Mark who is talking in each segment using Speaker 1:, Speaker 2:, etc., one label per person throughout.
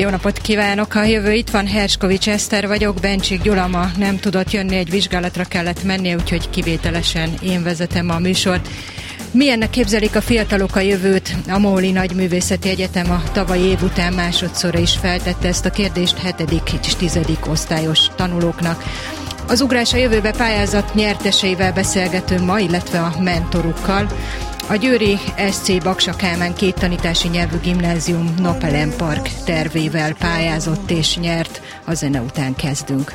Speaker 1: Jó napot kívánok! A jövő itt van, Herskovics Eszter vagyok, Bencsik Gyula ma nem tudott jönni, egy vizsgálatra kellett mennie, úgyhogy kivételesen én vezetem a műsort. Milyennek képzelik a fiatalok a jövőt? A Móli Nagyművészeti Egyetem a tavalyi év után másodszorra is feltette ezt a kérdést hetedik és tizedik osztályos tanulóknak. Az Ugrás a jövőbe pályázat nyerteseivel beszélgetünk ma, illetve a mentorukkal. A Győri SC Baksa Kálmán két tanítási nyelvű gimnázium Napelem Park tervével pályázott és nyert. A zene után kezdünk.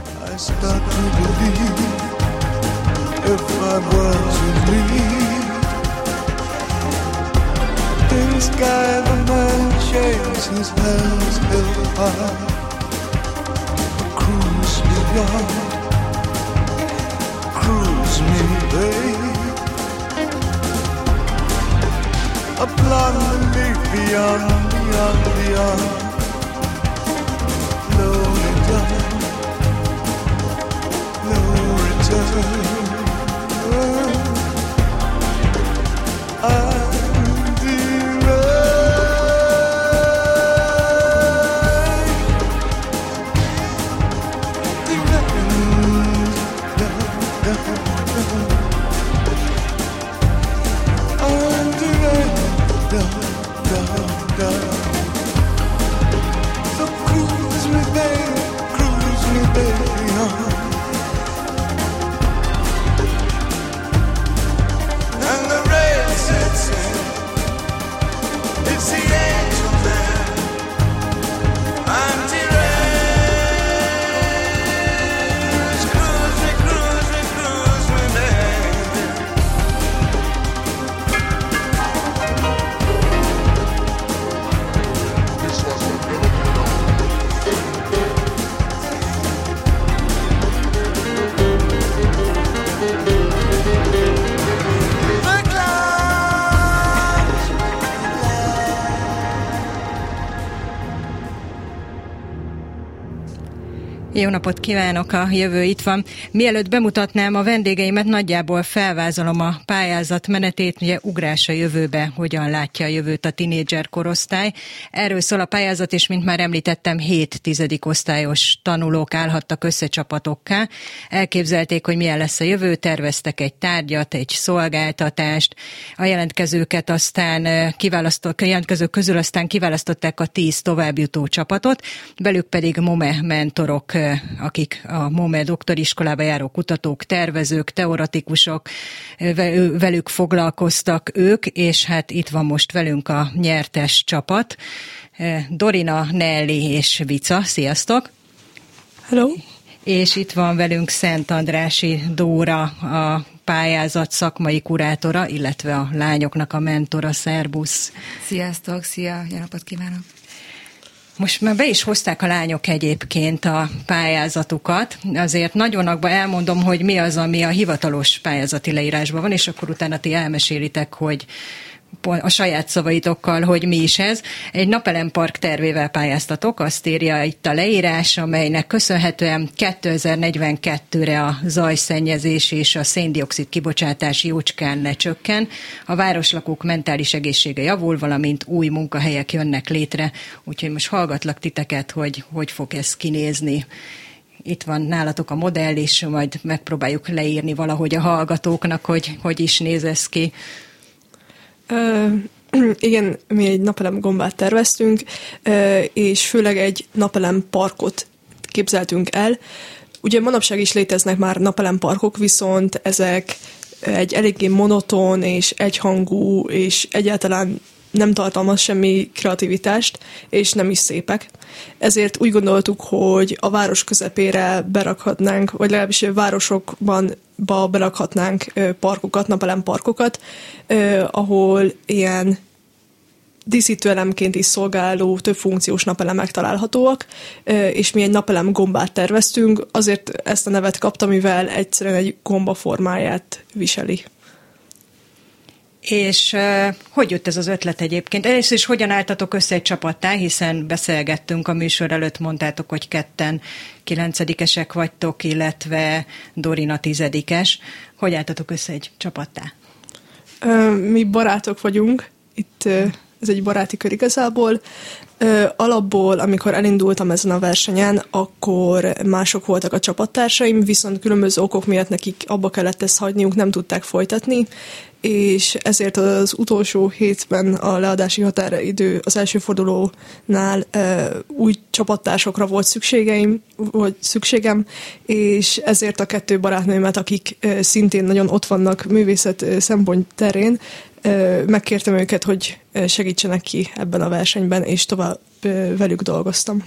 Speaker 2: Cruise me, babe upon the lake beyond, beyond, beyond.
Speaker 1: Jó napot kívánok, a jövő itt van. Mielőtt bemutatnám a vendégeimet, nagyjából felvázolom a pályázat menetét, ugye ugrás a jövőbe, hogyan látja a jövőt a tinédzser korosztály. Erről szól a pályázat, és mint már említettem, 7 tizedik osztályos tanulók állhattak össze csapatokká. Elképzelték, hogy milyen lesz a jövő, terveztek egy tárgyat, egy szolgáltatást. A jelentkezőket aztán kiválasztott, a jelentkezők közül aztán kiválasztották a 10 továbbjutó csapatot, belük pedig MOME mentorok akik a MOME doktoriskolába járó kutatók, tervezők, teoretikusok, velük foglalkoztak ők, és hát itt van most velünk a nyertes csapat. Dorina, Nelly és Vica, sziasztok!
Speaker 3: Hello!
Speaker 1: És itt van velünk Szent Andrási Dóra, a pályázat szakmai kurátora, illetve a lányoknak a mentora, szerbusz.
Speaker 4: Sziasztok, szia, jó napot kívánok!
Speaker 1: Most már be is hozták a lányok egyébként a pályázatukat, azért nagyonakban elmondom, hogy mi az, ami a hivatalos pályázati leírásban van, és akkor utána ti elmesélitek, hogy a saját szavaitokkal, hogy mi is ez. Egy napelem park tervével pályáztatok, azt írja itt a leírás, amelynek köszönhetően 2042-re a zajszennyezés és a széndiokszid kibocsátás jócskán lecsökken, a városlakók mentális egészsége javul, valamint új munkahelyek jönnek létre. Úgyhogy most hallgatlak titeket, hogy hogy fog ez kinézni itt van nálatok a modell, és majd megpróbáljuk leírni valahogy a hallgatóknak, hogy hogy is néz ez ki.
Speaker 3: Igen, mi egy napelem gombát terveztünk, és főleg egy napelem parkot képzeltünk el. Ugye manapság is léteznek már napelem parkok, viszont ezek egy eléggé monoton és egyhangú, és egyáltalán nem tartalmaz semmi kreativitást, és nem is szépek. Ezért úgy gondoltuk, hogy a város közepére berakhatnánk, vagy legalábbis városokban ba berakhatnánk parkokat, napelem parkokat, ahol ilyen díszítő elemként is szolgáló több funkciós napelemek találhatóak, és mi egy napelem gombát terveztünk, azért ezt a nevet kapta, mivel egyszerűen egy gomba formáját viseli.
Speaker 1: És hogy jött ez az ötlet egyébként? Először is hogyan álltatok össze egy csapattá, hiszen beszélgettünk a műsor előtt, mondtátok, hogy ketten kilencedikesek vagytok, illetve Dorina tizedikes. Hogy álltatok össze egy csapattá?
Speaker 3: Mi barátok vagyunk, itt ez egy baráti kör igazából. Alapból, amikor elindultam ezen a versenyen, akkor mások voltak a csapattársaim, viszont különböző okok miatt nekik abba kellett ezt hagyniuk, nem tudták folytatni, és ezért az utolsó hétben a leadási határidő az első fordulónál uh, új csapattársokra volt szükségeim, vagy szükségem, és ezért a kettő barátnőmet, akik uh, szintén nagyon ott vannak művészet szempont terén, uh, megkértem őket, hogy segítsenek ki ebben a versenyben, és tovább uh, velük dolgoztam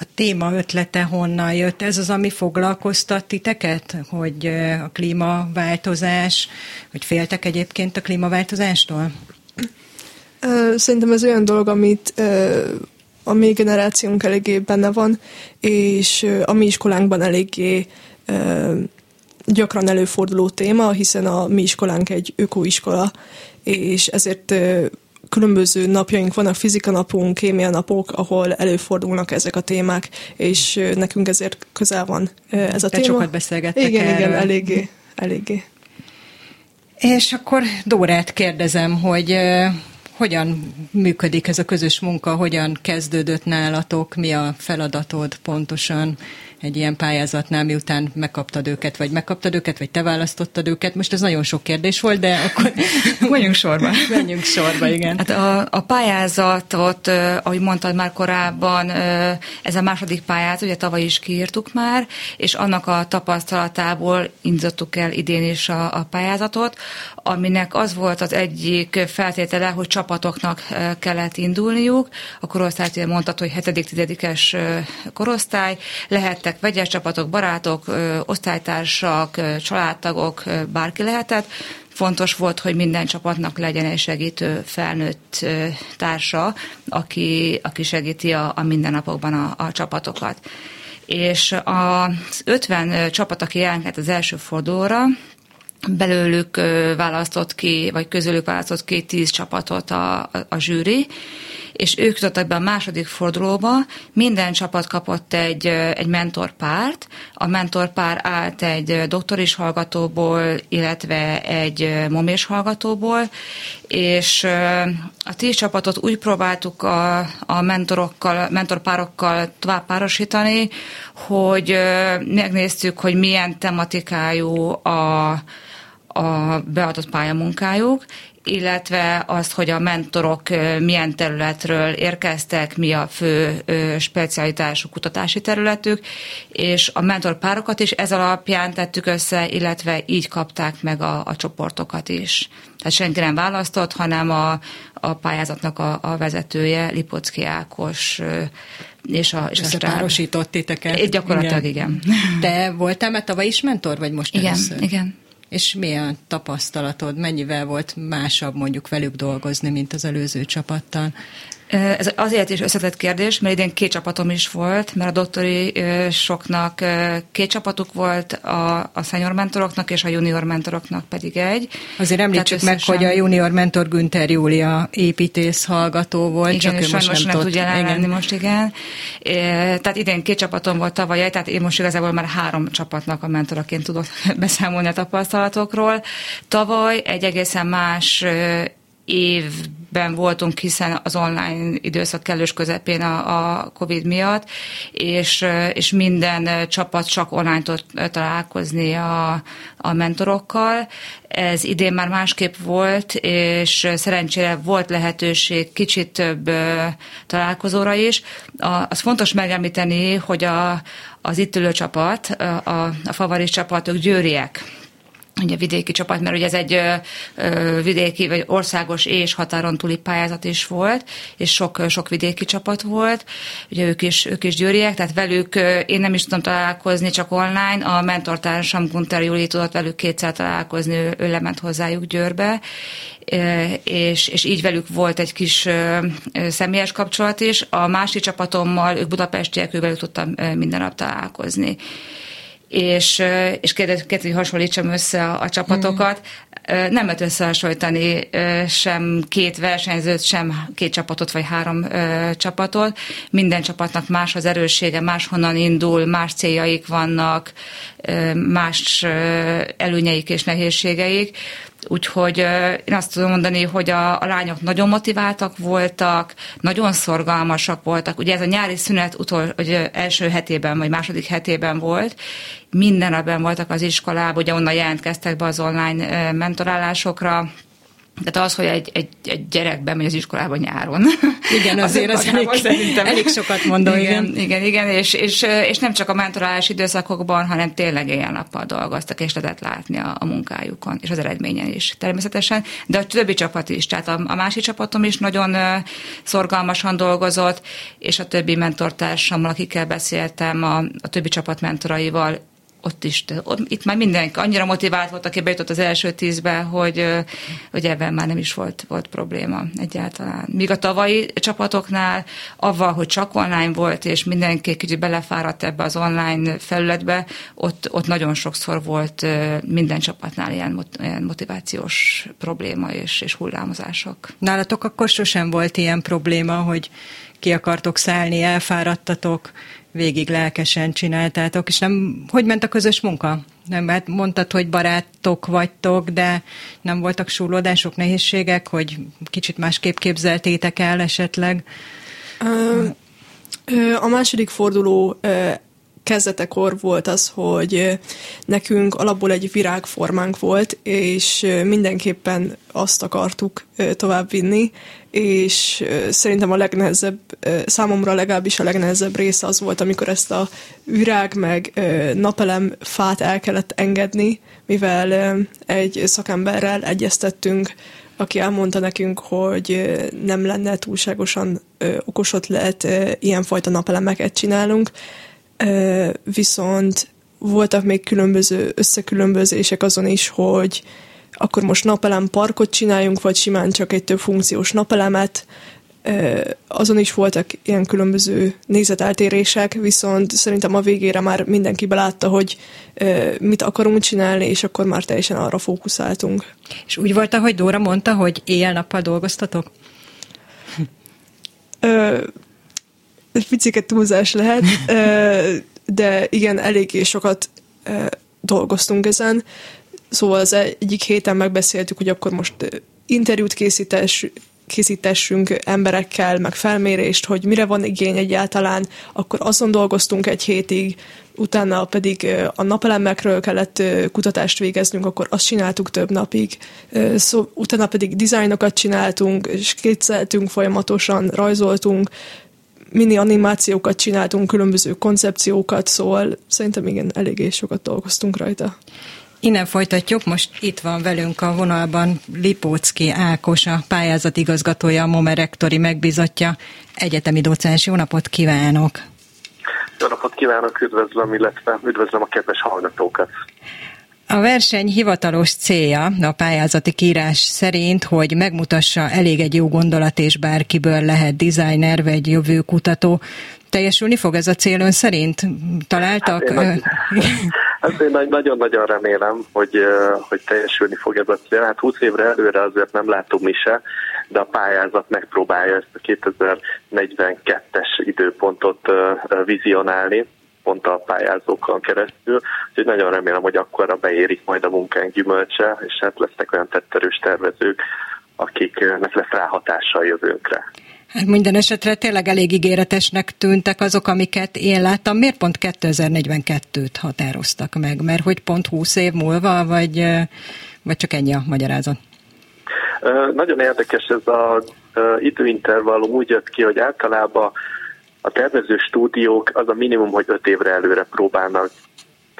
Speaker 1: a téma ötlete honnan jött? Ez az, ami foglalkoztat titeket, hogy a klímaváltozás, hogy féltek egyébként a klímaváltozástól?
Speaker 3: Szerintem ez olyan dolog, amit a mi generációnk eléggé benne van, és a mi iskolánkban eléggé gyakran előforduló téma, hiszen a mi iskolánk egy ökoiskola, és ezért különböző napjaink vannak, fizika napunk, kémia napok, ahol előfordulnak ezek a témák, és nekünk ezért közel van ez a
Speaker 1: Te
Speaker 3: téma.
Speaker 1: sokat beszélgettek
Speaker 3: Igen,
Speaker 1: erről.
Speaker 3: igen, eléggé, eléggé.
Speaker 1: És akkor Dórát kérdezem, hogy hogyan működik ez a közös munka, hogyan kezdődött nálatok, mi a feladatod pontosan? Egy ilyen pályázatnál, miután megkaptad őket, vagy megkaptad őket, vagy te választottad őket. Most ez nagyon sok kérdés volt, de akkor
Speaker 4: menjünk sorba.
Speaker 1: menjünk sorba, igen.
Speaker 4: Hát a, a pályázatot, ahogy mondtad már korábban, ez a második pályázat, ugye tavaly is kiírtuk már, és annak a tapasztalatából indítottuk el idén is a, a pályázatot, aminek az volt az egyik feltétele, hogy csapatoknak kellett indulniuk. A korosztályt mondtad, hogy 7.-10-es korosztály, lehettek lehettek vegyes csapatok, barátok, osztálytársak, családtagok, bárki lehetett. Fontos volt, hogy minden csapatnak legyen egy segítő felnőtt társa, aki, aki segíti a, a mindennapokban a, a csapatokat. És az 50 csapat, aki jelentett az első fordulóra, belőlük választott ki, vagy közülük választott ki 10 csapatot a, a, a zsűri, és ők jutottak be a második fordulóba, minden csapat kapott egy, egy mentorpárt, a mentorpár állt egy doktoris hallgatóból, illetve egy momés hallgatóból, és a tíz csapatot úgy próbáltuk a, a mentorokkal, mentorpárokkal tovább párosítani, hogy megnéztük, hogy milyen tematikájú a, a beadott pályamunkájuk, illetve azt, hogy a mentorok milyen területről érkeztek, mi a fő specialitású kutatási területük, és a mentorpárokat is ez alapján tettük össze, illetve így kapták meg a, a csoportokat is. Tehát senki nem választott, hanem a, a pályázatnak a, a vezetője, Lipocki Ákos és a, és
Speaker 1: Összepárosított titeket.
Speaker 4: Gyakorlatilag igen. igen.
Speaker 1: Te voltál már tavaly is mentor, vagy most
Speaker 4: Igen,
Speaker 1: először?
Speaker 4: igen.
Speaker 1: És milyen tapasztalatod, mennyivel volt másabb mondjuk velük dolgozni, mint az előző csapattal?
Speaker 4: Ez azért is összetett kérdés, mert idén két csapatom is volt, mert a doktori soknak két csapatuk volt, a, a senior mentoroknak és a junior mentoroknak pedig egy.
Speaker 1: Azért említsük meg, hogy a junior mentor Günther Júlia építész hallgató volt,
Speaker 4: igen,
Speaker 1: csak ő most nem,
Speaker 4: nem
Speaker 1: tud
Speaker 4: tudja lenni most, igen. Tehát idén két csapatom volt tavaly, tehát én most igazából már három csapatnak a mentoraként tudok beszámolni a tapasztalatokról. Tavaly egy egészen más évben voltunk, hiszen az online időszak kellős közepén a, a Covid miatt, és, és minden csapat csak online tud találkozni a, a mentorokkal. Ez idén már másképp volt, és szerencsére volt lehetőség kicsit több találkozóra is. A, az fontos megemlíteni, hogy a, az itt ülő csapat, a, a favorit csapatok győriek ugye vidéki csapat, mert ugye ez egy ö, vidéki vagy országos és határon túli pályázat is volt, és sok, sok vidéki csapat volt, ugye ők is, ők is győriek, tehát velük ö, én nem is tudtam találkozni, csak online, a mentortársam Gunter Júli tudott velük kétszer találkozni, ő, ő lement hozzájuk Győrbe, és, és így velük volt egy kis személyes kapcsolat is. A másik csapatommal, ők budapestiek, ővelük tudtam minden nap találkozni és, és kérdezett, hogy hasonlítsam össze a, a csapatokat. Mm. Nem lehet összehasonlítani sem két versenyzőt, sem két csapatot, vagy három csapatot. Minden csapatnak más az erőssége, máshonnan indul, más céljaik vannak, más előnyeik és nehézségeik. Úgyhogy én azt tudom mondani, hogy a, a lányok nagyon motiváltak voltak, nagyon szorgalmasak voltak. Ugye ez a nyári szünet utol, hogy első hetében vagy második hetében volt, minden ebben voltak az iskolában, ugye onnan jelentkeztek be az online mentorálásokra, tehát az, hogy egy, egy, egy gyerek bemegy az iskolába nyáron.
Speaker 1: Igen, azért az elég, elég sokat mondom,
Speaker 4: igen. Igen, igen, igen és, és, és nem csak a mentorálás időszakokban, hanem tényleg éjjel-nappal dolgoztak, és lehetett látni a, a munkájukon, és az eredményen is természetesen, de a többi csapat is, tehát a, a másik csapatom is nagyon uh, szorgalmasan dolgozott, és a többi mentortársammal, akikkel beszéltem, a, a többi csapat mentoraival ott is, ott, itt már mindenki annyira motivált volt, aki bejutott az első tízbe, hogy, hogy ebben már nem is volt, volt probléma egyáltalán. Míg a tavalyi csapatoknál, avval, hogy csak online volt, és mindenki kicsit belefáradt ebbe az online felületbe, ott, ott nagyon sokszor volt minden csapatnál ilyen, ilyen motivációs probléma és, és hullámozások.
Speaker 1: Nálatok akkor sosem volt ilyen probléma, hogy ki akartok szállni, elfáradtatok, végig lelkesen csináltátok, és nem, hogy ment a közös munka? Nem, hát mondtad, hogy barátok vagytok, de nem voltak súlódások, nehézségek, hogy kicsit másképp képzeltétek el esetleg?
Speaker 3: A második forduló kezdetekor volt az, hogy nekünk alapból egy virágformánk volt, és mindenképpen azt akartuk továbbvinni, és szerintem a legnehezebb, számomra legalábbis a legnehezebb része az volt, amikor ezt a virág meg napelem fát el kellett engedni, mivel egy szakemberrel egyeztettünk, aki elmondta nekünk, hogy nem lenne túlságosan okos ötlet ilyenfajta napelemeket csinálunk, viszont voltak még különböző összekülönbözések azon is, hogy akkor most napelem parkot csináljunk, vagy simán csak egy több funkciós napelemet. Azon is voltak ilyen különböző nézeteltérések, viszont szerintem a végére már mindenki belátta, hogy mit akarunk csinálni, és akkor már teljesen arra fókuszáltunk.
Speaker 1: És úgy volt, ahogy Dóra mondta, hogy éjjel-nappal dolgoztatok?
Speaker 3: egy picit túlzás lehet, de igen, eléggé sokat dolgoztunk ezen. Szóval az egyik héten megbeszéltük, hogy akkor most interjút készítés, készítessünk emberekkel, meg felmérést, hogy mire van igény egyáltalán, akkor azon dolgoztunk egy hétig, utána pedig a napelemekről kellett kutatást végeznünk, akkor azt csináltuk több napig, szó, utána pedig dizájnokat csináltunk, és kétszeltünk folyamatosan, rajzoltunk, mini animációkat csináltunk, különböző koncepciókat, szóval szerintem igen, eléggé sokat dolgoztunk rajta.
Speaker 1: Innen folytatjuk, most itt van velünk a vonalban Lipócki Ákos, a pályázat igazgatója, a MOME rektori megbizotja, egyetemi docens. Jó napot kívánok!
Speaker 5: Jó napot kívánok, üdvözlöm, illetve üdvözlöm a kedves hallgatókat!
Speaker 1: A verseny hivatalos célja a pályázati kírás szerint, hogy megmutassa elég egy jó gondolat, és bárkiből lehet designer vagy jövőkutató. Teljesülni fog ez a cél ön szerint? Találtak? Hát én,
Speaker 5: hát én nagyon-nagyon remélem, hogy, hogy teljesülni fog ez a cél. Hát 20 évre előre azért nem látunk mi se, de a pályázat megpróbálja ezt a 2042-es időpontot vizionálni pont a pályázókon keresztül, úgyhogy nagyon remélem, hogy akkorra beérik majd a munkánk gyümölcse, és hát lesznek olyan tetterős tervezők, akiknek lesz ráhatása a jövőnkre.
Speaker 1: Hát minden esetre tényleg elég ígéretesnek tűntek azok, amiket én láttam. Miért pont 2042-t határoztak meg? Mert hogy pont 20 év múlva, vagy, vagy csak ennyi a magyarázat?
Speaker 5: Nagyon érdekes ez az időintervallum. Úgy jött ki, hogy általában a tervező stúdiók az a minimum, hogy öt évre előre próbálnak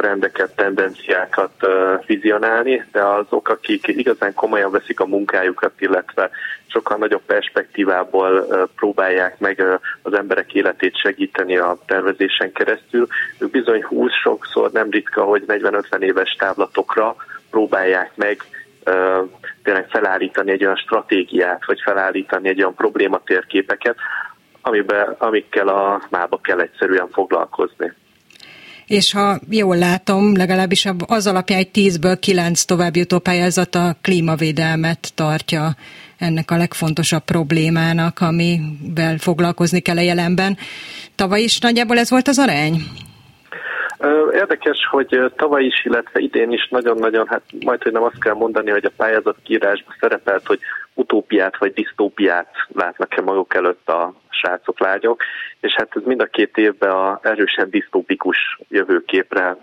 Speaker 5: trendeket, tendenciákat vizionálni, de azok, akik igazán komolyan veszik a munkájukat, illetve sokkal nagyobb perspektívából próbálják meg az emberek életét segíteni a tervezésen keresztül, ők bizony 20 sokszor nem ritka, hogy 40-50 éves távlatokra próbálják meg tényleg felállítani egy olyan stratégiát, vagy felállítani egy olyan problématérképeket, amiben, amikkel a mába kell egyszerűen foglalkozni.
Speaker 1: És ha jól látom, legalábbis az alapján egy 10-ből 9 továbbjutó pályázat a klímavédelmet tartja ennek a legfontosabb problémának, amivel foglalkozni kell a jelenben. Tavaly is nagyjából ez volt az arány?
Speaker 5: Érdekes, hogy tavaly is, illetve idén is nagyon-nagyon, hát majd, hogy nem azt kell mondani, hogy a pályázat kiírásban szerepelt, hogy utópiát vagy disztópiát látnak-e maguk előtt a srácok, lányok, és hát ez mind a két évben a erősen disztópikus jövőképre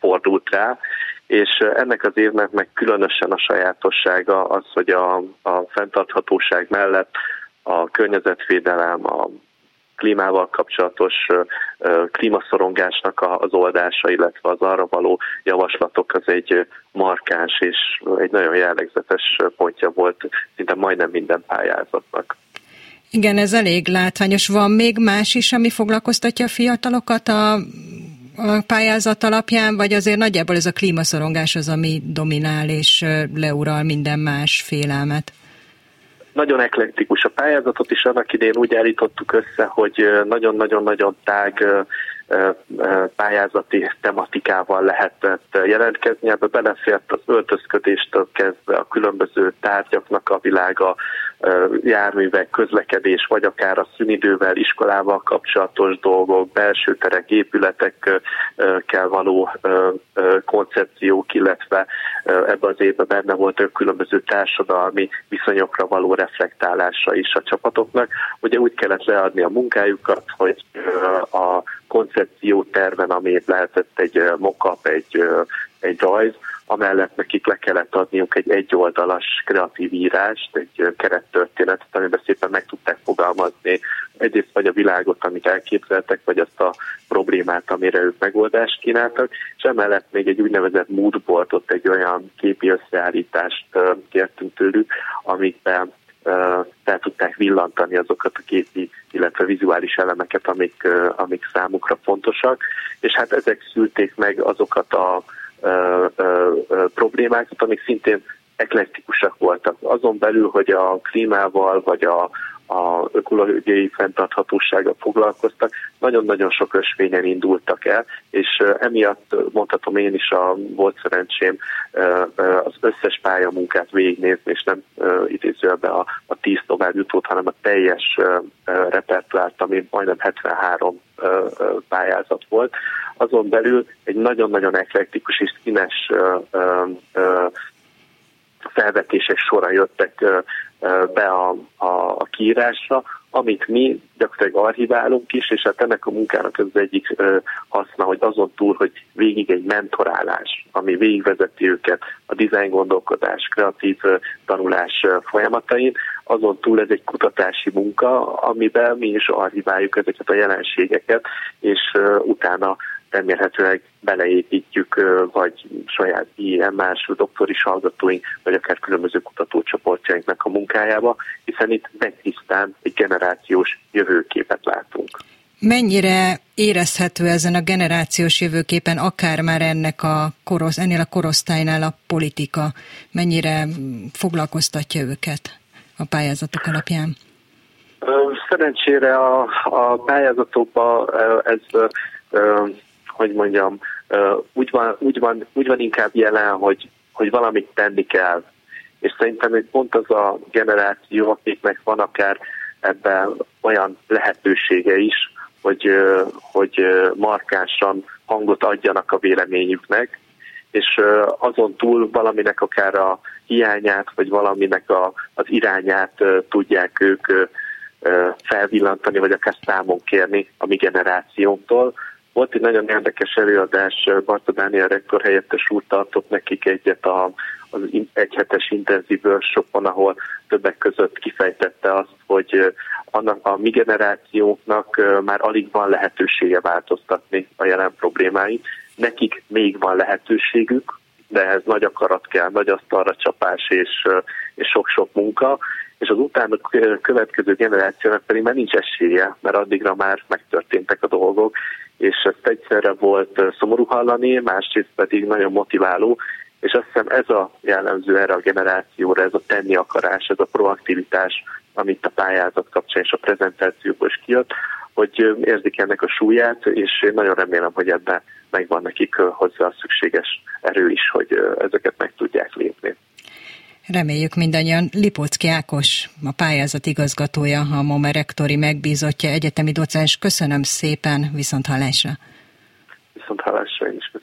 Speaker 5: fordult rá, és ennek az évnek meg különösen a sajátossága az, hogy a, a fenntarthatóság mellett a környezetvédelem, a klímával kapcsolatos klímaszorongásnak az oldása, illetve az arra való javaslatok az egy markáns és egy nagyon jellegzetes pontja volt szinte majdnem minden pályázatnak.
Speaker 1: Igen, ez elég látványos. Van még más is, ami foglalkoztatja a fiatalokat a, a pályázat alapján, vagy azért nagyjából ez a klímaszorongás az, ami dominál és leural minden más félelmet?
Speaker 5: Nagyon eklektikus a pályázatot, is annak idén úgy állítottuk össze, hogy nagyon-nagyon-nagyon tág pályázati tematikával lehetett jelentkezni. Ebbe belefért az öltözködéstől kezdve a különböző tárgyaknak a világa, járművek, közlekedés, vagy akár a szünidővel, iskolával kapcsolatos dolgok, belső terek, épületekkel való koncepciók, illetve ebben az évben benne volt különböző társadalmi viszonyokra való reflektálása is a csapatoknak. Ugye úgy kellett leadni a munkájukat, hogy a koncepció terven, ami lehetett egy mock egy, egy rajz, amellett nekik le kellett adniuk egy egyoldalas kreatív írást, egy kerettörténetet, amiben szépen meg tudták fogalmazni egyrészt vagy a világot, amit elképzeltek, vagy azt a problémát, amire ők megoldást kínáltak, és emellett még egy úgynevezett moodboardot, egy olyan képi összeállítást kértünk tőlük, amikben fel tudták villantani azokat a képi, illetve vizuális elemeket, amik, amik számukra fontosak, és hát ezek szülték meg azokat a ö, ö, ö, problémákat, amik szintén eklektikusak voltak. Azon belül, hogy a klímával vagy a, a ökológiai fenntarthatósággal foglalkoztak, nagyon-nagyon sok ösvényen indultak el, és emiatt mondhatom én is a volt szerencsém az összes pályamunkát végignézni, és nem idézőbe a, a tíz tovább jutót, hanem a teljes repertoárt, ami majdnem 73 pályázat volt. Azon belül egy nagyon-nagyon eklektikus és színes felvetések sora jöttek be a, a, a kiírásra, amit mi gyakorlatilag archiválunk is, és hát ennek a munkának az egyik haszna, hogy azon túl, hogy végig egy mentorálás, ami végigvezeti őket a design gondolkodás, kreatív tanulás folyamatain, azon túl ez egy kutatási munka, amiben mi is archiváljuk ezeket a jelenségeket, és utána remélhetőleg beleépítjük, vagy saját ilyen más doktori hallgatóink, vagy akár különböző kutatócsoportjainknak a munkájába, hiszen itt megtisztán egy generációs jövőképet látunk.
Speaker 1: Mennyire érezhető ezen a generációs jövőképen, akár már ennek a korosz, ennél a korosztálynál a politika, mennyire foglalkoztatja őket a pályázatok alapján?
Speaker 5: Szerencsére a, a pályázatokban ez hogy mondjam, úgy van, úgy van, úgy van inkább jelen, hogy, hogy valamit tenni kell. És szerintem hogy pont az a generáció, akiknek van akár ebben olyan lehetősége is, hogy, hogy markánsan hangot adjanak a véleményüknek, és azon túl valaminek akár a hiányát, vagy valaminek a, az irányát tudják ők felvillantani, vagy akár számon kérni a mi generációnktól, volt egy nagyon érdekes előadás, Barta Dániel rektor helyettes úr tartott nekik egyet a, az egyhetes intenzív workshopon, ahol többek között kifejtette azt, hogy annak a mi generációknak már alig van lehetősége változtatni a jelen problémáit,
Speaker 6: nekik még van lehetőségük, de ehhez nagy akarat kell, nagy asztalra csapás és, és sok-sok munka, és az utána következő generációnak pedig már nincs esélye, mert addigra már megtörténtek a dolgok, és ezt egyszerre volt szomorú hallani, másrészt pedig nagyon motiváló, és azt hiszem ez a jellemző erre a generációra, ez a tenni akarás, ez a proaktivitás, amit a pályázat kapcsán és a prezentációból is kijött, hogy érzik ennek a súlyát, és én nagyon remélem, hogy ebben megvan nekik hozzá a szükséges erő is, hogy ezeket meg tudják lépni.
Speaker 1: Reméljük mindannyian. Lipócki Ákos, a pályázat igazgatója, a MOME rektori megbízottja, egyetemi docens. Köszönöm szépen, viszont hallásra.
Speaker 6: Viszont hallásra én is köszönöm.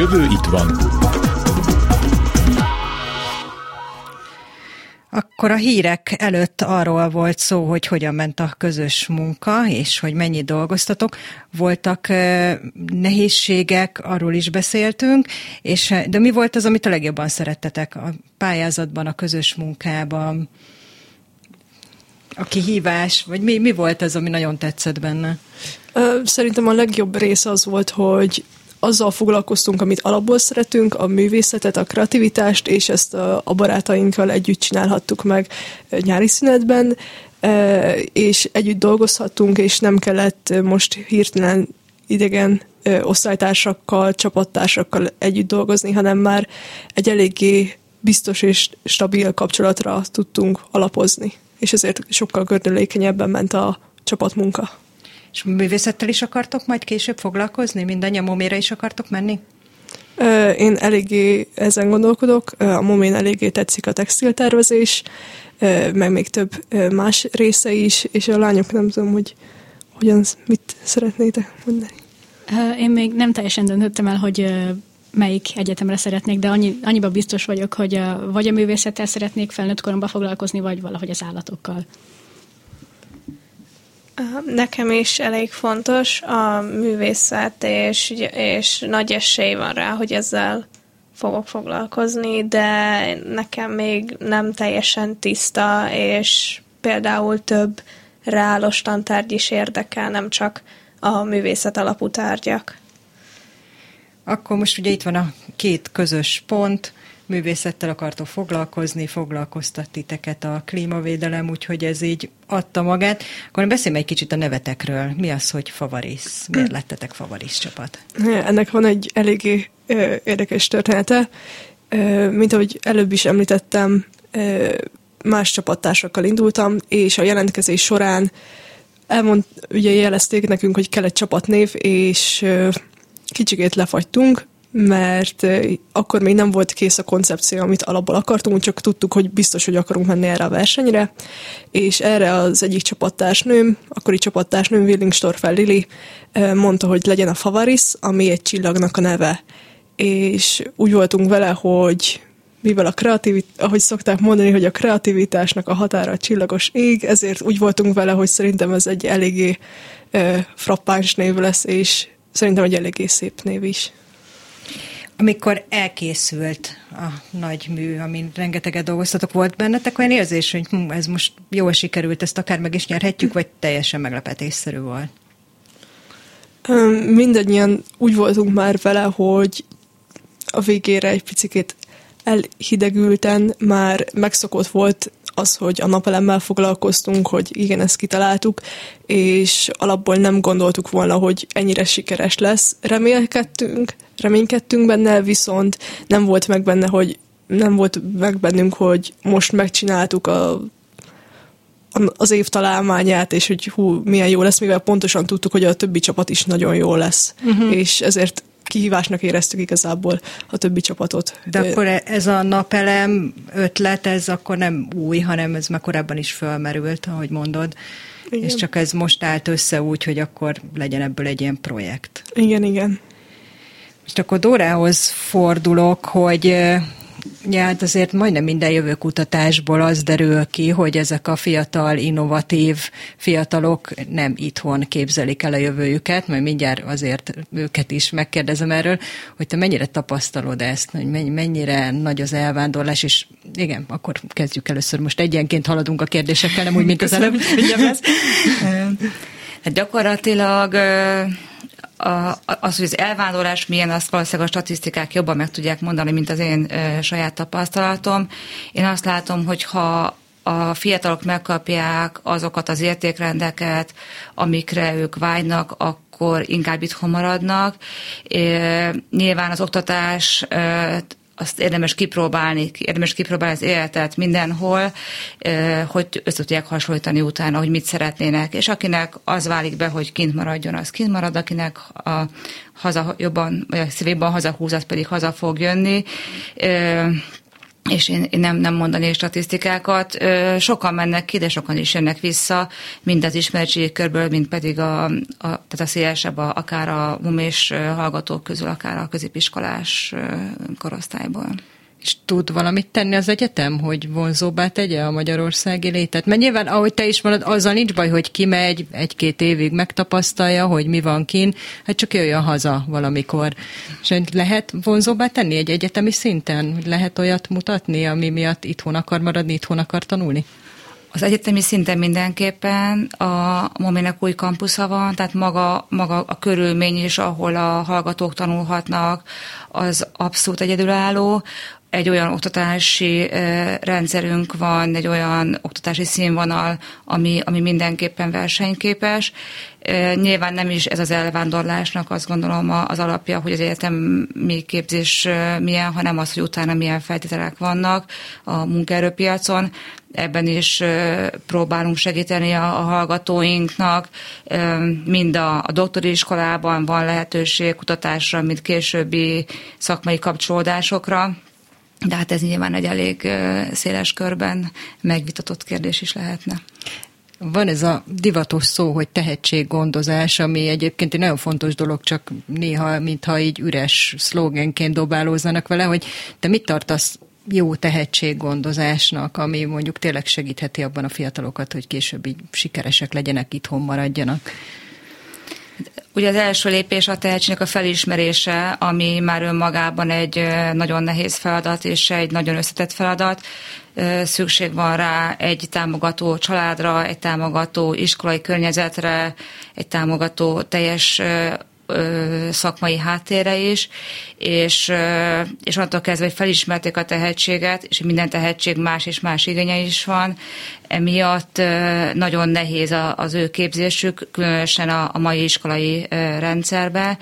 Speaker 7: Jövő itt van.
Speaker 1: Akkor a hírek előtt arról volt szó, hogy hogyan ment a közös munka, és hogy mennyit dolgoztatok. Voltak nehézségek, arról is beszéltünk, és, de mi volt az, amit a legjobban szerettetek a pályázatban, a közös munkában? A kihívás, vagy mi, mi volt az, ami nagyon tetszett benne?
Speaker 3: Szerintem a legjobb rész az volt, hogy azzal foglalkoztunk, amit alapból szeretünk, a művészetet, a kreativitást, és ezt a, barátainkkal együtt csinálhattuk meg nyári szünetben, és együtt dolgozhattunk, és nem kellett most hirtelen idegen osztálytársakkal, csapattársakkal együtt dolgozni, hanem már egy eléggé biztos és stabil kapcsolatra tudtunk alapozni, és ezért sokkal gördülékenyebben ment a csapatmunka.
Speaker 1: És művészettel is akartok majd később foglalkozni? Mind a momére is akartok menni?
Speaker 3: Én eléggé ezen gondolkodok, a momén eléggé tetszik a textiltervezés, meg még több más része is, és a lányok nem tudom, hogy hogyan, mit szeretnétek mondani.
Speaker 8: Én még nem teljesen döntöttem el, hogy melyik egyetemre szeretnék, de annyi, annyiban biztos vagyok, hogy vagy a művészettel szeretnék felnőtt koromban foglalkozni, vagy valahogy az állatokkal.
Speaker 9: Nekem is elég fontos a művészet, és, és nagy esély van rá, hogy ezzel fogok foglalkozni, de nekem még nem teljesen tiszta, és például több reálos tantárgy is érdekel, nem csak a művészet alapú tárgyak.
Speaker 1: Akkor most ugye itt van a két közös pont, művészettel akartok foglalkozni, foglalkoztat titeket a klímavédelem, úgyhogy ez így adta magát. Akkor beszéljünk egy kicsit a nevetekről. Mi az, hogy Favarisz? Miért lettetek Favarisz csapat?
Speaker 3: Ennek van egy eléggé érdekes története. Mint ahogy előbb is említettem, más csapattársakkal indultam, és a jelentkezés során elmond, ugye jelezték nekünk, hogy kell egy csapatnév, és kicsikét lefagytunk, mert akkor még nem volt kész a koncepció, amit alapból akartunk, csak tudtuk, hogy biztos, hogy akarunk menni erre a versenyre, és erre az egyik csapattársnőm, akkori csapattársnőm Willingstorfer Lili mondta, hogy legyen a Favaris, ami egy csillagnak a neve. És úgy voltunk vele, hogy mivel a kreativitás, ahogy szokták mondani, hogy a kreativitásnak a határa a csillagos ég, ezért úgy voltunk vele, hogy szerintem ez egy eléggé frappáns név lesz, és szerintem egy eléggé szép név is.
Speaker 1: Amikor elkészült a nagy mű, amin rengeteget dolgoztatok, volt bennetek olyan érzés, hogy hm, ez most jól sikerült, ezt akár meg is nyerhetjük, vagy teljesen meglepetésszerű volt?
Speaker 3: Mindannyian úgy voltunk már vele, hogy a végére egy picit elhidegülten már megszokott volt az, hogy a napelemmel foglalkoztunk, hogy igen, ezt kitaláltuk, és alapból nem gondoltuk volna, hogy ennyire sikeres lesz. Remélkedtünk, reménykedtünk benne, viszont nem volt meg benne, hogy nem volt meg bennünk, hogy most megcsináltuk a az év találmányát, és hogy hú, milyen jó lesz, mivel pontosan tudtuk, hogy a többi csapat is nagyon jó lesz. Uh-huh. És ezért kihívásnak éreztük igazából a többi csapatot.
Speaker 1: De akkor e- ez a napelem ötlet, ez akkor nem új, hanem ez már korábban is fölmerült, ahogy mondod. Igen. És csak ez most állt össze úgy, hogy akkor legyen ebből egy ilyen projekt.
Speaker 3: Igen, igen.
Speaker 1: Most akkor Dórához fordulok, hogy Ja, hát azért majdnem minden jövőkutatásból az derül ki, hogy ezek a fiatal, innovatív fiatalok nem itthon képzelik el a jövőjüket, majd mindjárt azért őket is megkérdezem erről, hogy te mennyire tapasztalod ezt, hogy menny- mennyire nagy az elvándorlás, és igen, akkor kezdjük először. Most egyenként haladunk a kérdésekkel, nem úgy, mint az előbb.
Speaker 4: Hát gyakorlatilag a, az, hogy az elvándorlás milyen, azt valószínűleg a statisztikák jobban meg tudják mondani, mint az én ö, saját tapasztalatom. Én azt látom, hogy ha a fiatalok megkapják azokat az értékrendeket, amikre ők vágynak, akkor inkább itthon maradnak. É, nyilván az oktatás azt érdemes kipróbálni, érdemes kipróbálni az életet mindenhol, hogy össze tudják hasonlítani utána, hogy mit szeretnének. És akinek az válik be, hogy kint maradjon, az kint marad, akinek a haza jobban, vagy a szívében hazahúz, az pedig haza fog jönni. És én, én nem, nem mondanék statisztikákat. Sokan mennek ki, de sokan is jönnek vissza, mind az ismertségi körből, mind pedig a, a, tehát a szélesebb, a, akár a mumés hallgatók közül, akár a középiskolás korosztályból.
Speaker 1: És tud valamit tenni az egyetem, hogy vonzóbbá tegye a magyarországi létet? Mert nyilván, ahogy te is mondod, azzal nincs baj, hogy kimegy, egy-két évig megtapasztalja, hogy mi van kin, hát csak jöjjön haza valamikor. És lehet vonzóbbá tenni egy egyetemi szinten? Lehet olyat mutatni, ami miatt itthon akar maradni, itthon akar tanulni?
Speaker 4: Az egyetemi szinten mindenképpen a Momének új kampusza van, tehát maga, maga a körülmény is, ahol a hallgatók tanulhatnak, az abszolút egyedülálló. Egy olyan oktatási rendszerünk van, egy olyan oktatási színvonal, ami, ami mindenképpen versenyképes. Nyilván nem is ez az elvándorlásnak azt gondolom az alapja, hogy az egyetemi képzés milyen, hanem az, hogy utána milyen feltételek vannak a munkaerőpiacon. Ebben is próbálunk segíteni a, hallgatóinknak. Mind a, a doktori iskolában van lehetőség kutatásra, mint későbbi szakmai kapcsolódásokra de hát ez nyilván egy elég széles körben megvitatott kérdés is lehetne.
Speaker 1: Van ez a divatos szó, hogy tehetséggondozás, ami egyébként egy nagyon fontos dolog, csak néha, mintha így üres szlogenként dobálózzanak vele, hogy te mit tartasz jó tehetséggondozásnak, ami mondjuk tényleg segítheti abban a fiatalokat, hogy később így sikeresek legyenek, itthon maradjanak?
Speaker 4: Ugye az első lépés a tehetségnek a felismerése, ami már önmagában egy nagyon nehéz feladat, és egy nagyon összetett feladat. Szükség van rá egy támogató családra, egy támogató iskolai környezetre, egy támogató teljes szakmai háttérre is, és, és onnantól kezdve, hogy felismerték a tehetséget, és minden tehetség más és más igénye is van, emiatt nagyon nehéz az ő képzésük, különösen a, mai iskolai rendszerbe,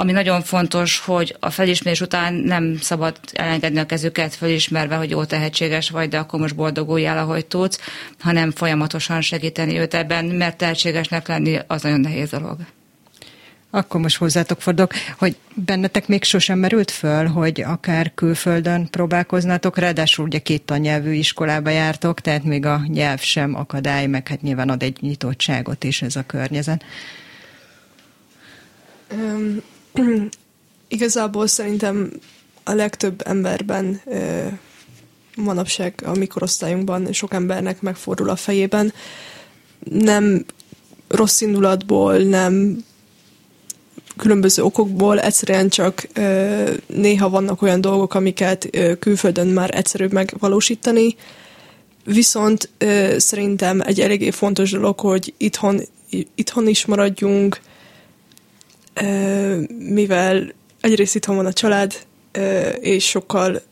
Speaker 4: ami nagyon fontos, hogy a felismerés után nem szabad elengedni a kezüket felismerve, hogy jó tehetséges vagy, de akkor most boldoguljál, ahogy tudsz, hanem folyamatosan segíteni őt ebben, mert tehetségesnek lenni az nagyon nehéz dolog.
Speaker 1: Akkor most hozzátok fordulok, hogy bennetek még sosem merült föl, hogy akár külföldön próbálkoznátok, ráadásul ugye két tannyelvű iskolába jártok, tehát még a nyelv sem akadály, meg hát nyilván ad egy nyitottságot is ez a környezet.
Speaker 3: Um, igazából szerintem a legtöbb emberben uh, manapság a mikorosztályunkban sok embernek megfordul a fejében. Nem rossz indulatból, nem különböző okokból egyszerűen csak néha vannak olyan dolgok, amiket külföldön már egyszerűbb megvalósítani, viszont szerintem egy eléggé fontos dolog, hogy itthon, itthon is maradjunk, mivel egyrészt itthon van a család, és sokkal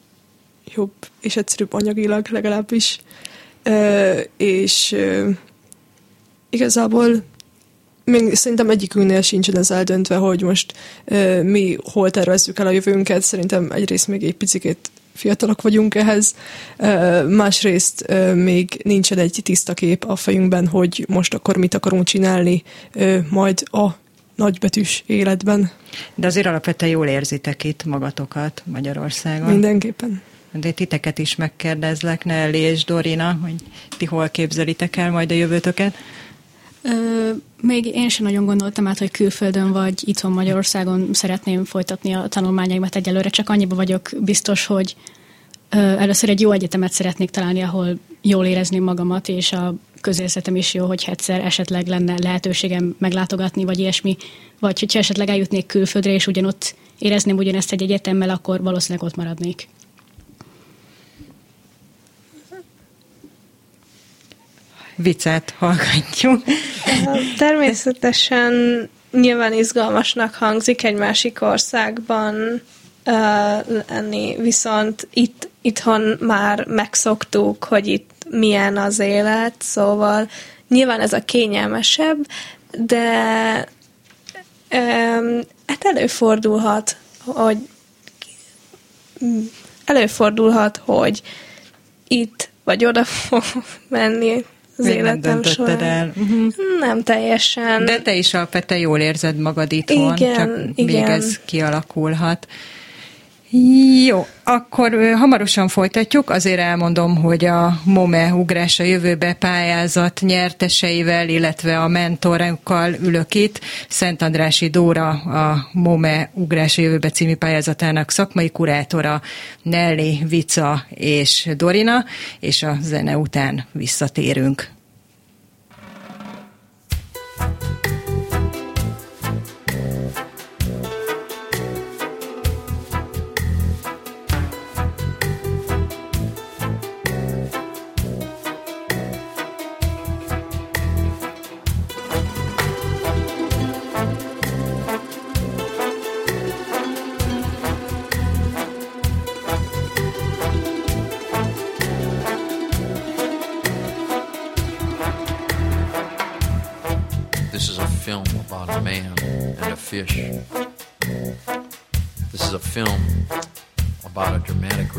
Speaker 3: jobb és egyszerűbb anyagilag legalábbis, és igazából még szerintem egyikünknél sincsen ez eldöntve, hogy most uh, mi hol tervezzük el a jövőnket. Szerintem egyrészt még egy picit fiatalok vagyunk ehhez, uh, másrészt uh, még nincsen egy tiszta kép a fejünkben, hogy most akkor mit akarunk csinálni uh, majd a nagybetűs életben.
Speaker 1: De azért alapvetően jól érzitek itt magatokat Magyarországon.
Speaker 3: Mindenképpen.
Speaker 1: De titeket is megkérdezlek, Nelly és Dorina, hogy ti hol képzelitek el majd a jövőtöket?
Speaker 8: Még én sem nagyon gondoltam át, hogy külföldön vagy itthon Magyarországon szeretném folytatni a tanulmányaimat egyelőre, csak annyiba vagyok biztos, hogy ö, először egy jó egyetemet szeretnék találni, ahol jól érezném magamat, és a közérzetem is jó, hogy egyszer esetleg lenne lehetőségem meglátogatni, vagy ilyesmi, vagy hogyha esetleg eljutnék külföldre, és ugyanott érezném ugyanezt egy egyetemmel, akkor valószínűleg ott maradnék.
Speaker 1: Viccet hallgatjuk.
Speaker 9: Természetesen nyilván izgalmasnak hangzik egy másik országban uh, lenni, viszont itt itthon már megszoktuk, hogy itt milyen az élet, szóval nyilván ez a kényelmesebb, de um, hát előfordulhat, hogy előfordulhat, hogy itt vagy oda fog menni az Még életem nem során. el. Uh-huh. Nem teljesen.
Speaker 1: De te is alapvetően jól érzed magad itthon, igen, csak igen. még ez kialakulhat. Jó, akkor hamarosan folytatjuk. Azért elmondom, hogy a MOME ugrás a jövőbe pályázat nyerteseivel, illetve a mentorukkal ülök itt. Szent Andrási Dóra, a MOME ugrás a jövőbe című pályázatának szakmai kurátora, Nelly, Vica és Dorina, és a zene után visszatérünk.
Speaker 10: fish.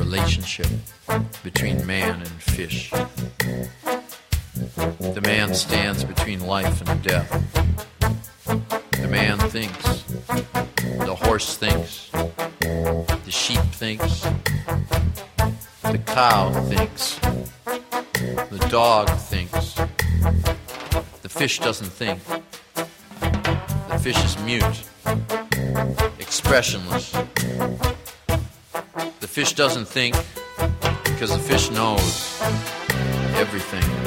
Speaker 10: Relationship between man and fish. The man stands between life and death. The man thinks. The horse thinks. The sheep thinks. The cow thinks. The dog thinks. The fish doesn't think. The fish is mute, expressionless. The fish doesn't think because the fish knows everything.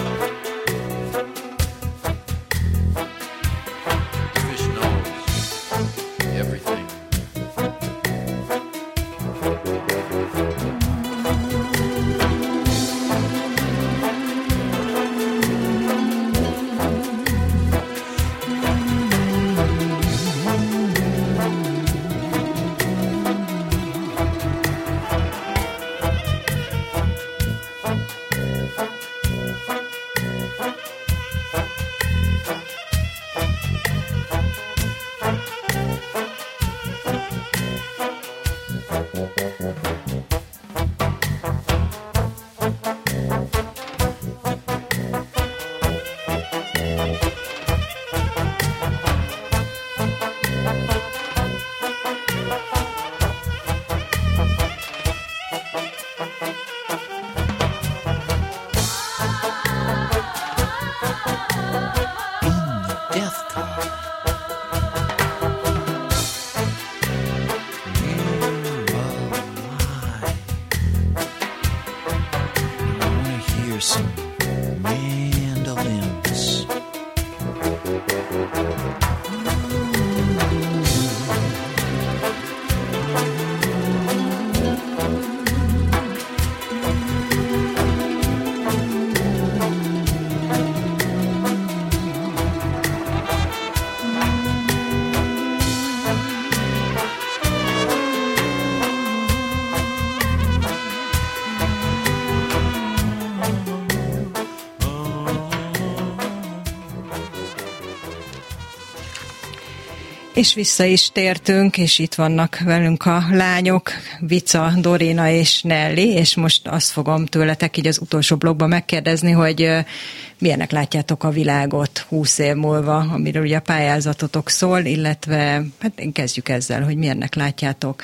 Speaker 1: És vissza is tértünk, és itt vannak velünk a lányok, Vica, Dorina és Nelly, és most azt fogom tőletek így az utolsó blogban megkérdezni, hogy milyenek látjátok a világot 20 év múlva, amiről ugye a pályázatotok szól, illetve hát kezdjük ezzel, hogy milyennek látjátok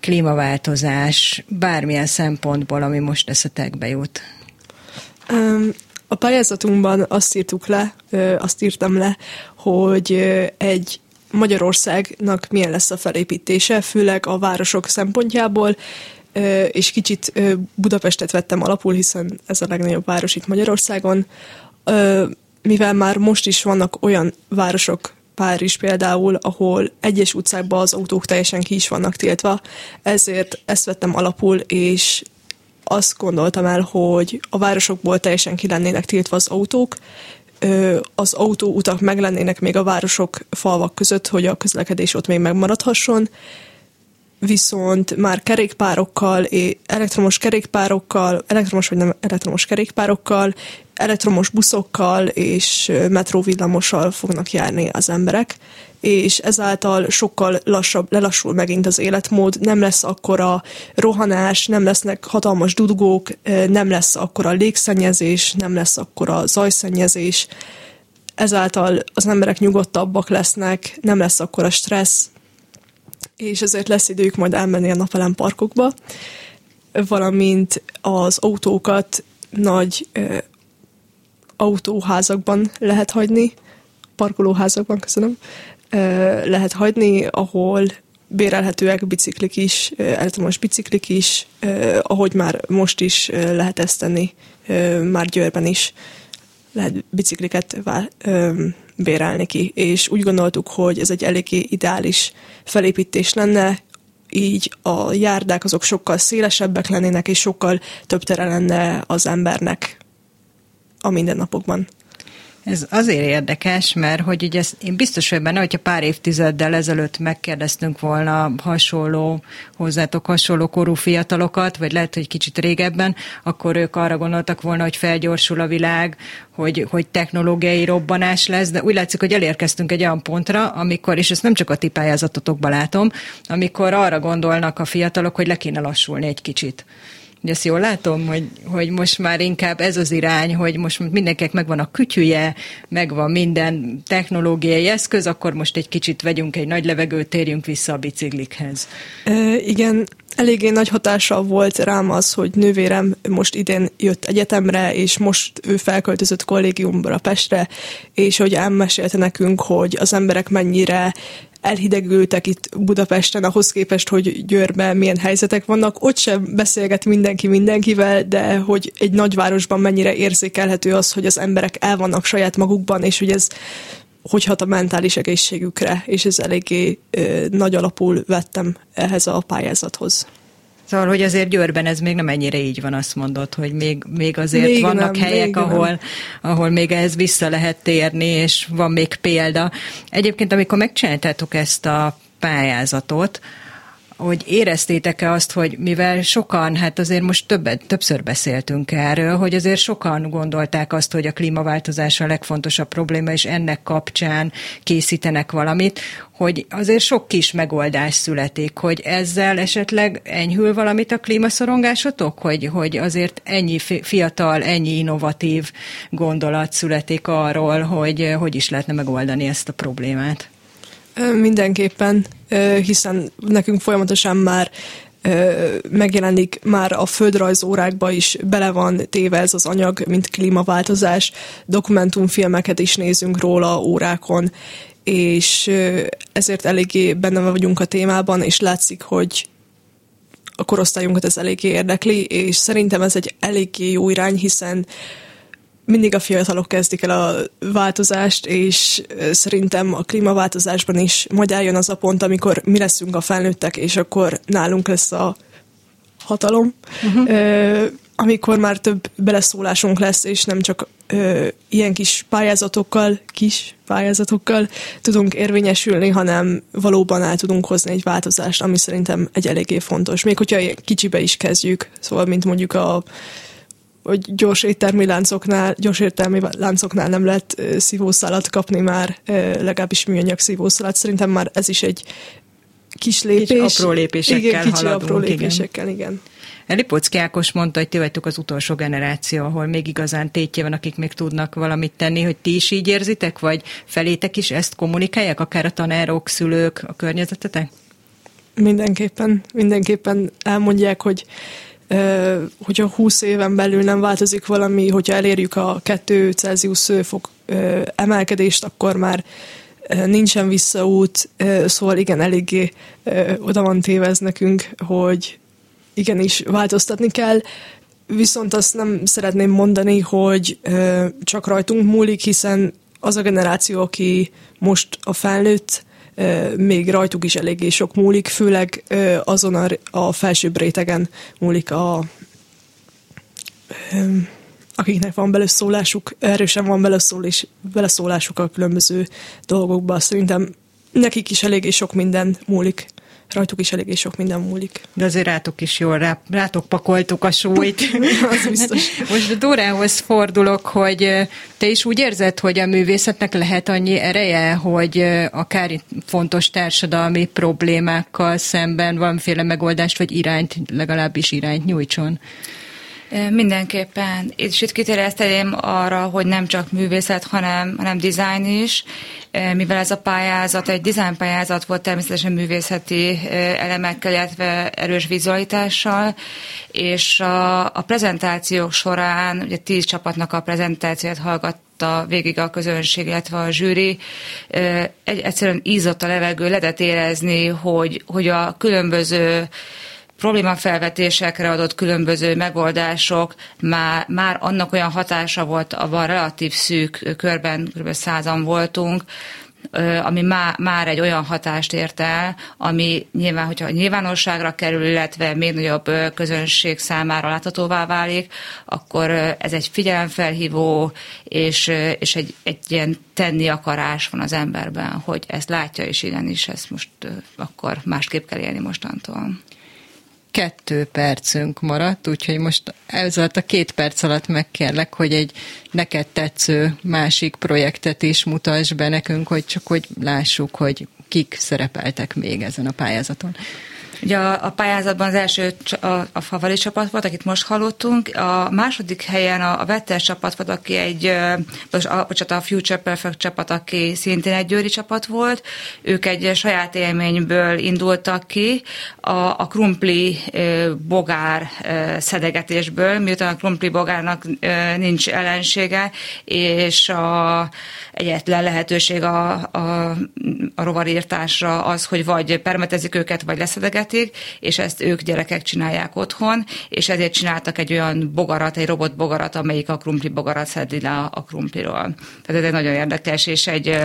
Speaker 1: klímaváltozás, bármilyen szempontból, ami most eszetekbe jut.
Speaker 3: Öm, A pályázatunkban azt írtuk le, azt írtam le, hogy egy Magyarországnak milyen lesz a felépítése, főleg a városok szempontjából, és kicsit Budapestet vettem alapul, hiszen ez a legnagyobb város itt Magyarországon. Mivel már most is vannak olyan városok, Párizs például, ahol egyes utcákban az autók teljesen ki is vannak tiltva, ezért ezt vettem alapul, és azt gondoltam el, hogy a városokból teljesen ki lennének tiltva az autók, az autóutak meg lennének még a városok falvak között, hogy a közlekedés ott még megmaradhasson, viszont már kerékpárokkal, elektromos kerékpárokkal, elektromos vagy nem elektromos kerékpárokkal, elektromos buszokkal és metróvillamossal fognak járni az emberek, és ezáltal sokkal lassabb, lelassul megint az életmód, nem lesz akkora rohanás, nem lesznek hatalmas dudgók, nem lesz akkora légszennyezés, nem lesz akkora zajszennyezés, ezáltal az emberek nyugodtabbak lesznek, nem lesz akkora stressz, és ezért lesz időjük majd elmenni a napelem parkokba, valamint az autókat nagy autóházakban lehet hagyni, parkolóházakban, köszönöm, lehet hagyni, ahol bérelhetőek biciklik is, elektromos biciklik is, ahogy már most is lehet ezt tenni, már Győrben is. Lehet bicikliket bérelni ki, és úgy gondoltuk, hogy ez egy eléggé ideális felépítés lenne, így a járdák azok sokkal szélesebbek lennének, és sokkal több tere lenne az embernek a mindennapokban.
Speaker 1: Ez azért érdekes, mert hogy ugye én biztos vagyok benne, hogyha pár évtizeddel ezelőtt megkérdeztünk volna hasonló, hozzátok hasonló korú fiatalokat, vagy lehet, hogy kicsit régebben, akkor ők arra gondoltak volna, hogy felgyorsul a világ, hogy, hogy technológiai robbanás lesz, de úgy látszik, hogy elérkeztünk egy olyan pontra, amikor, és ezt nem csak a ti látom, amikor arra gondolnak a fiatalok, hogy le kéne lassulni egy kicsit. Ezt jól látom, hogy, hogy most már inkább ez az irány, hogy most mindenkinek megvan a kütyüje, megvan minden technológiai eszköz, akkor most egy kicsit vegyünk egy nagy levegőt, térjünk vissza a biciklikhez.
Speaker 3: E, igen, eléggé nagy hatással volt rám az, hogy nővérem most idén jött egyetemre, és most ő felköltözött kollégiumra Pestre, és hogy elmesélte nekünk, hogy az emberek mennyire elhidegültek itt Budapesten ahhoz képest, hogy Győrben milyen helyzetek vannak. Ott sem beszélget mindenki mindenkivel, de hogy egy nagyvárosban mennyire érzékelhető az, hogy az emberek el vannak saját magukban, és hogy ez hogy hat a mentális egészségükre, és ez eléggé ö, nagy alapul vettem ehhez a pályázathoz.
Speaker 1: Szóval, hogy azért Győrben ez még nem ennyire így van, azt mondod, hogy még, még azért még vannak nem, helyek, még ahol, nem. ahol még ehhez vissza lehet térni, és van még példa. Egyébként, amikor megcsináltátok ezt a pályázatot, hogy éreztétek-e azt, hogy mivel sokan, hát azért most többet, többször beszéltünk erről, hogy azért sokan gondolták azt, hogy a klímaváltozás a legfontosabb probléma, és ennek kapcsán készítenek valamit, hogy azért sok kis megoldás születik, hogy ezzel esetleg enyhül valamit a klímaszorongásotok, hogy, hogy azért ennyi fiatal, ennyi innovatív gondolat születik arról, hogy hogy is lehetne megoldani ezt a problémát.
Speaker 3: Mindenképpen, hiszen nekünk folyamatosan már megjelenik már a földrajzórákba is bele van téve ez az anyag, mint klímaváltozás. Dokumentumfilmeket is nézünk róla órákon, és ezért eléggé benne vagyunk a témában, és látszik, hogy a korosztályunkat ez eléggé érdekli, és szerintem ez egy eléggé jó irány, hiszen mindig a fiatalok kezdik el a változást, és szerintem a klímaváltozásban is majd eljön az a pont, amikor mi leszünk a felnőttek, és akkor nálunk lesz a hatalom, uh-huh. amikor már több beleszólásunk lesz, és nem csak ö, ilyen kis pályázatokkal, kis pályázatokkal tudunk érvényesülni, hanem valóban el tudunk hozni egy változást, ami szerintem egy eléggé fontos. Még hogyha kicsibe is kezdjük, szóval mint mondjuk a hogy gyors éttermi láncoknál, gyors értelmi láncoknál nem lehet szívószalat kapni már, legalábbis műanyag szívószalat. Szerintem már ez is egy kis lépés. Kicsi
Speaker 1: apró lépésekkel
Speaker 3: igen, kicsi
Speaker 1: haladunk,
Speaker 3: apró lépésekkel, igen. igen.
Speaker 1: Lipocki Ákos mondta, hogy ti vagytok az utolsó generáció, ahol még igazán tétje van, akik még tudnak valamit tenni, hogy ti is így érzitek, vagy felétek is ezt kommunikálják, akár a tanárok, szülők, a környezetetek?
Speaker 3: Mindenképpen, mindenképpen elmondják, hogy hogyha 20 éven belül nem változik valami, hogyha elérjük a 2 Celsius fok emelkedést, akkor már nincsen visszaút, szóval igen, eléggé oda van tévez nekünk, hogy igenis változtatni kell, viszont azt nem szeretném mondani, hogy csak rajtunk múlik, hiszen az a generáció, aki most a felnőtt, még rajtuk is eléggé sok múlik, főleg azon a, a felsőbb rétegen múlik a akiknek van beleszólásuk, erősen van beleszólás, beleszólásuk a különböző dolgokba. Szerintem nekik is eléggé sok minden múlik rajtuk is eléggé sok minden múlik.
Speaker 1: De azért rátok is jól, rá, rátok pakoltuk a súlyt.
Speaker 3: Az biztos.
Speaker 1: Most Dórához fordulok, hogy te is úgy érzed, hogy a művészetnek lehet annyi ereje, hogy akár fontos társadalmi problémákkal szemben valamiféle megoldást vagy irányt, legalábbis irányt nyújtson?
Speaker 4: Mindenképpen. És itt kiterjeszteném arra, hogy nem csak művészet, hanem, hanem design is, mivel ez a pályázat egy design pályázat volt természetesen művészeti elemekkel, illetve erős vizualitással, és a, a prezentációk során, ugye tíz csapatnak a prezentációt hallgatta végig a közönség, illetve a zsűri, egy, egyszerűen ízott a levegő, lehetett érezni, hogy, hogy a különböző problémafelvetésekre adott különböző megoldások, már, már annak olyan hatása volt, abban relatív szűk körben, kb. százan voltunk, ami má, már egy olyan hatást ért el, ami nyilván, hogyha nyilvánosságra kerül, illetve még nagyobb közönség számára láthatóvá válik, akkor ez egy figyelemfelhívó, és, és egy, egy ilyen tenni akarás van az emberben, hogy ezt látja, és igenis ezt most akkor másképp kell élni mostantól
Speaker 1: kettő percünk maradt, úgyhogy most ez alatt a két perc alatt megkérlek, hogy egy neked tetsző másik projektet is mutass be nekünk, hogy csak hogy lássuk, hogy kik szerepeltek még ezen a pályázaton.
Speaker 4: Ugye a, a pályázatban az első a, a Favali csapat volt, akit most hallottunk, a második helyen a, a Vettes csapat volt, aki egy, most a, a Future Perfect csapat, aki szintén egy győri csapat volt. Ők egy saját élményből indultak ki, a, a krumpli bogár szedegetésből, miután a krumpli bogárnak nincs ellensége, és a, egyetlen lehetőség a, a, a rovarírtásra az, hogy vagy permetezik őket, vagy leszedegetik, szeretik, és ezt ők gyerekek csinálják otthon, és ezért csináltak egy olyan bogarat, egy robot bogarat, amelyik a krumpli bogarat szedi le a krumpliról. Tehát ez egy nagyon érdekes és egy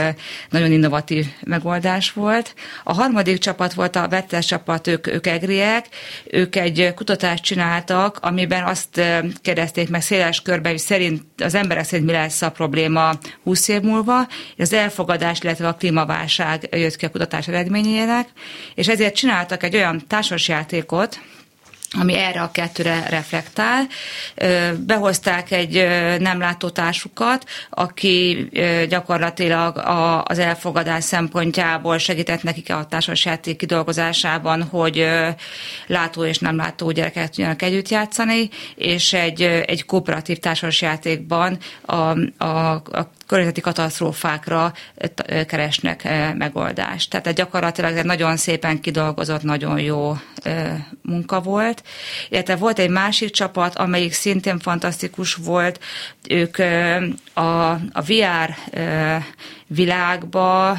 Speaker 4: nagyon innovatív megoldás volt. A harmadik csapat volt a vettes csapat, ők, ők egriek, ők egy kutatást csináltak, amiben azt kérdezték meg széles körben, hogy szerint az emberek szerint mi lesz a probléma 20 év múlva, az elfogadás, illetve a klímaválság jött ki a kutatás eredményének, és ezért csináltak egy olyan társasjátékot, ami erre a kettőre reflektál. Behozták egy nem látó aki gyakorlatilag az elfogadás szempontjából segített nekik a társasjáték kidolgozásában, hogy látó és nem látó gyerekek tudjanak együtt játszani, és egy, egy kooperatív társasjátékban a, a, a környezeti katasztrófákra keresnek megoldást. Tehát gyakorlatilag egy nagyon szépen kidolgozott, nagyon jó munka volt. Illetve volt egy másik csapat, amelyik szintén fantasztikus volt. Ők a, a VR világba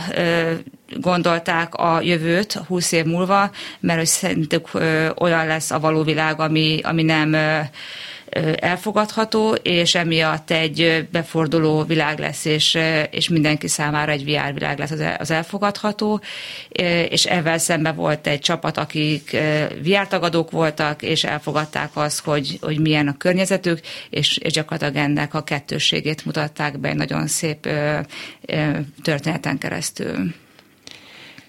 Speaker 4: gondolták a jövőt 20 év múlva, mert hogy szerintük olyan lesz a való világ, ami, ami nem elfogadható, és emiatt egy beforduló világ lesz, és, és mindenki számára egy VR világ lesz az elfogadható, és ezzel szemben volt egy csapat, akik VR tagadók voltak, és elfogadták azt, hogy, hogy milyen a környezetük, és, és gyakorlatilag ennek a kettőségét mutatták be egy nagyon szép történeten keresztül.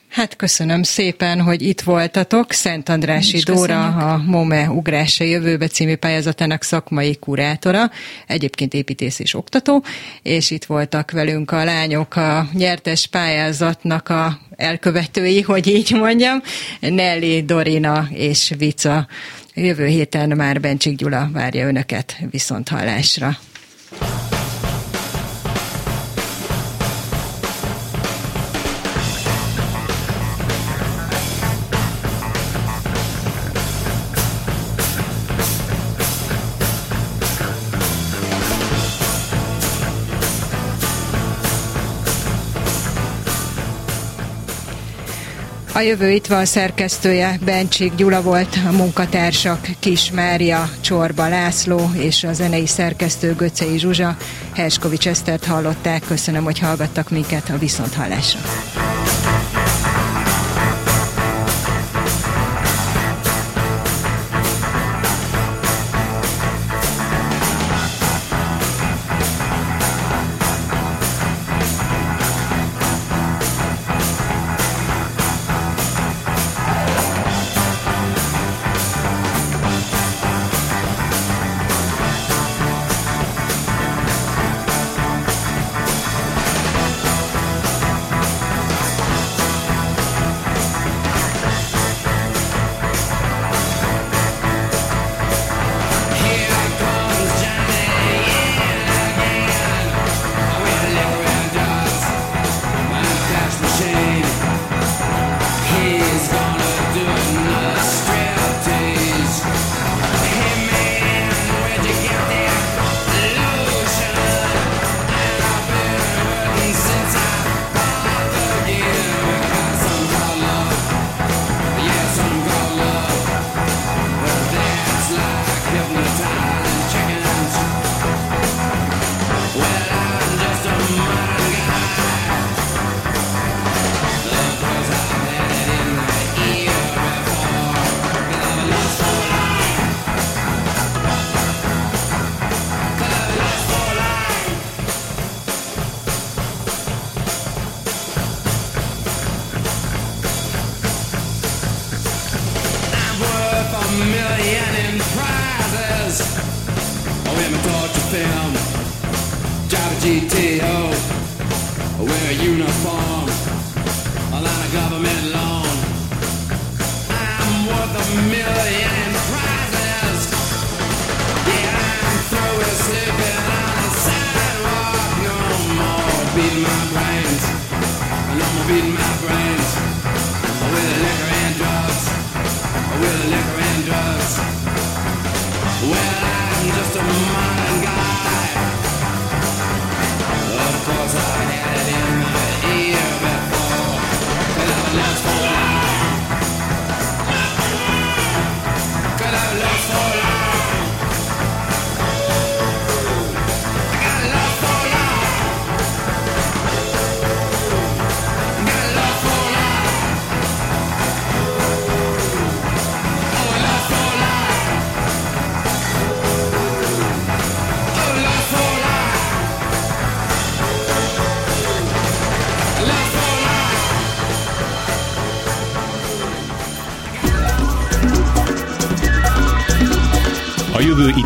Speaker 1: Hát köszönöm szépen, hogy itt voltatok. Szent Andrási Dóra, a MOME Ugrása Jövőbe című pályázatának szakmai kurátora, egyébként építész és oktató, és itt voltak velünk a lányok a nyertes pályázatnak a elkövetői, hogy így mondjam, Nelly, Dorina és Vica. Jövő héten már Bencsik Gyula várja önöket viszont hallásra. A jövő itt van szerkesztője, Bencsik Gyula volt, a munkatársak Kis Mária, Csorba László és a zenei szerkesztő Göcei Zsuzsa. Herskovics Esztert hallották, köszönöm, hogy hallgattak minket a Viszonthallásra.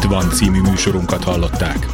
Speaker 7: Itt van című műsorunkat hallották.